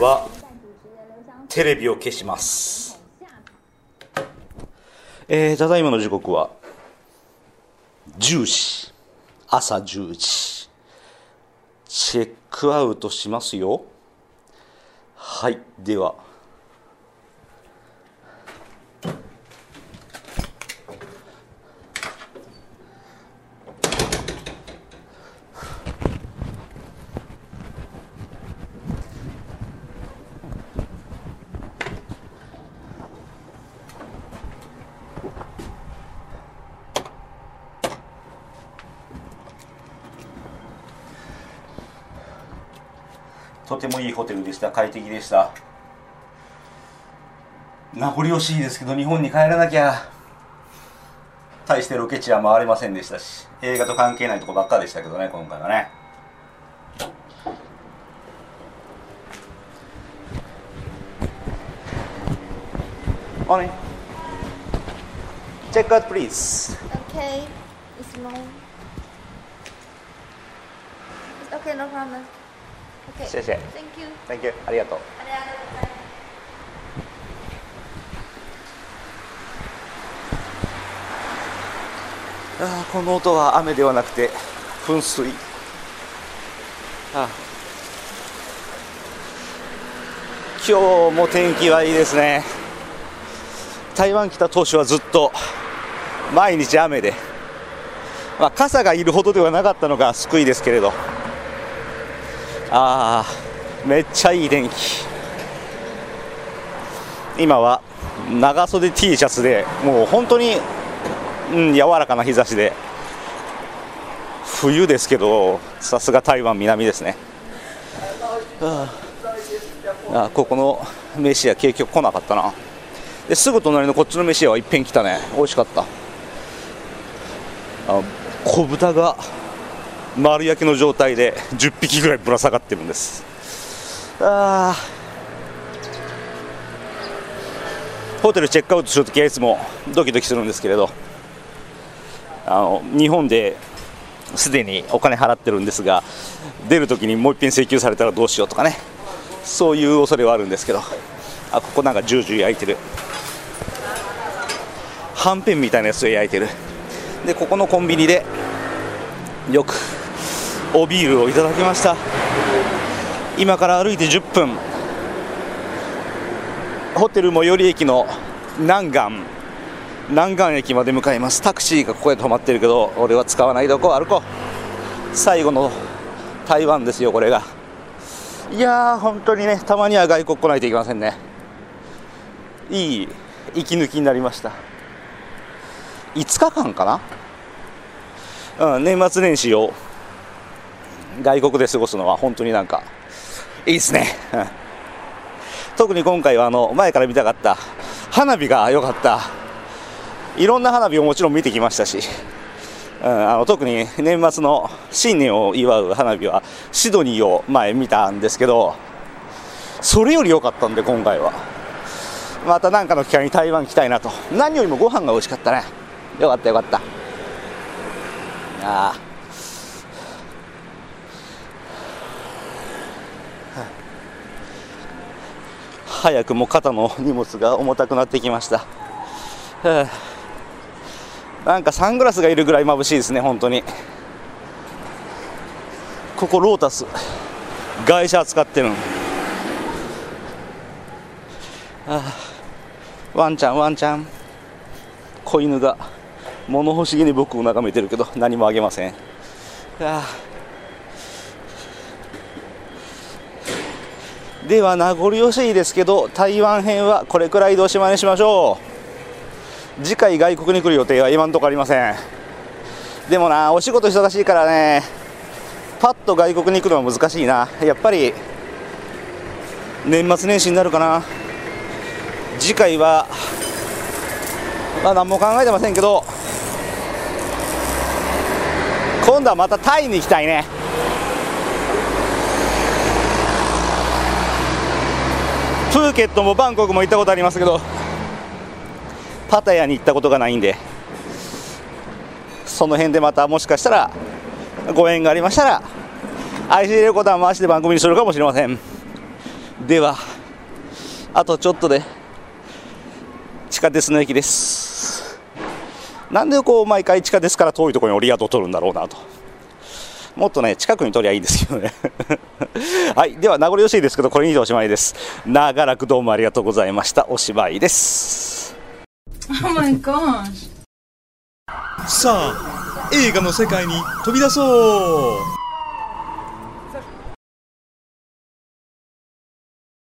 はテレビを消します。えー、ただいまの時刻は10時朝10時チェックアウトしますよ。はいでは。とてもいいホテルでした。快適でした。名残惜しいですけど日本に帰らなきゃ。大してロケ地は回れませんでしたし映画と関係ないとこばっかでしたけどね今回はね。おねチェックアウトプリーズ Okay, it's long. It's okay, no problem. Okay. 谢谢 Thank you. Thank you. ありがとうありがとうございます。あーこの音は雨ではなくて噴水。あ今日も天気はいいですね。台湾来た当初はずっと毎日雨で、まあ、傘がいるほどではなかったのが救いですけれどあーめっちゃいい天気。今は長袖 T シャツでもう本当にうん、柔らかな日差しで。冬ですけどさすが台湾南ですね。あここの飯屋結局来なかったな。ですぐ隣のこっちの飯屋はいっぺん来たね。美味しかった。あ小豚が丸焼きの状態で10匹ぐらいぶら下がってるんです。ああホテルチェックアウトするときはいつもドキドキするんですけれどあの日本ですでにお金払ってるんですが出るときにもう一遍請求されたらどうしようとかねそういう恐れはあるんですけどあここなんかジュージュー焼いてる。はんぺんみたいなやつで焼いてる。でここのコンビニでよくおビールをいただきました。今から歩いて10分。ホテル最寄り駅の南岸。南岸駅まで向かいます。タクシーがここで止まってるけど俺は使わないでこう歩こう。最後の台湾ですよこれが。いやー本当にねたまには外国来ないといけませんね。いい息抜きになりました。5日間かな？うん年末年始を外国で過ごすのは本当になんかいいですね、特に今回はあの前から見たかった花火が良かった。いろんな花火をもちろん見てきましたし、うん、あの特に年末の新年を祝う花火はシドニーを前見たんですけどそれより良かったんで今回は。また何かの機会に台湾来たいなと。何よりもご飯が美味しかったね。よかったよかった。ああ早くも肩の荷物が重たくなってきました、はあなんかサングラスがいるぐらい眩しいですね本当に。ここロータス。外車使ってるの。ああ。ワンちゃんワンちゃん。子犬が物欲しげに僕を眺めてるけど何もあげません。ああ。では名残惜しいですけど台湾編はこれくらいでおしまいにしましょう。次回外国に来る予定は今のとこありません。でもなお仕事忙しいからね。パッと外国に行くのは難しいな。やっぱり年末年始になるかな。次回はまあ何も考えてませんけど今度はまたタイに行きたいね。プーケットもバンコクも行ったことありますけどパタヤに行ったことがないんでその辺でまたもしかしたらご縁がありましたら IC レコーダー回して番組にするかもしれません。ではあとちょっとで地下鉄の駅です。なんでこう毎回地下鉄から遠いところに降り宿を取るんだろうなと。もっとね近くに取りゃいいんですけどね。はい。では名残惜しいですけどこれにておしまいです。長らくどうもありがとうございました。おしまいです。Oh my gosh. さあ映画の世界に飛び出そう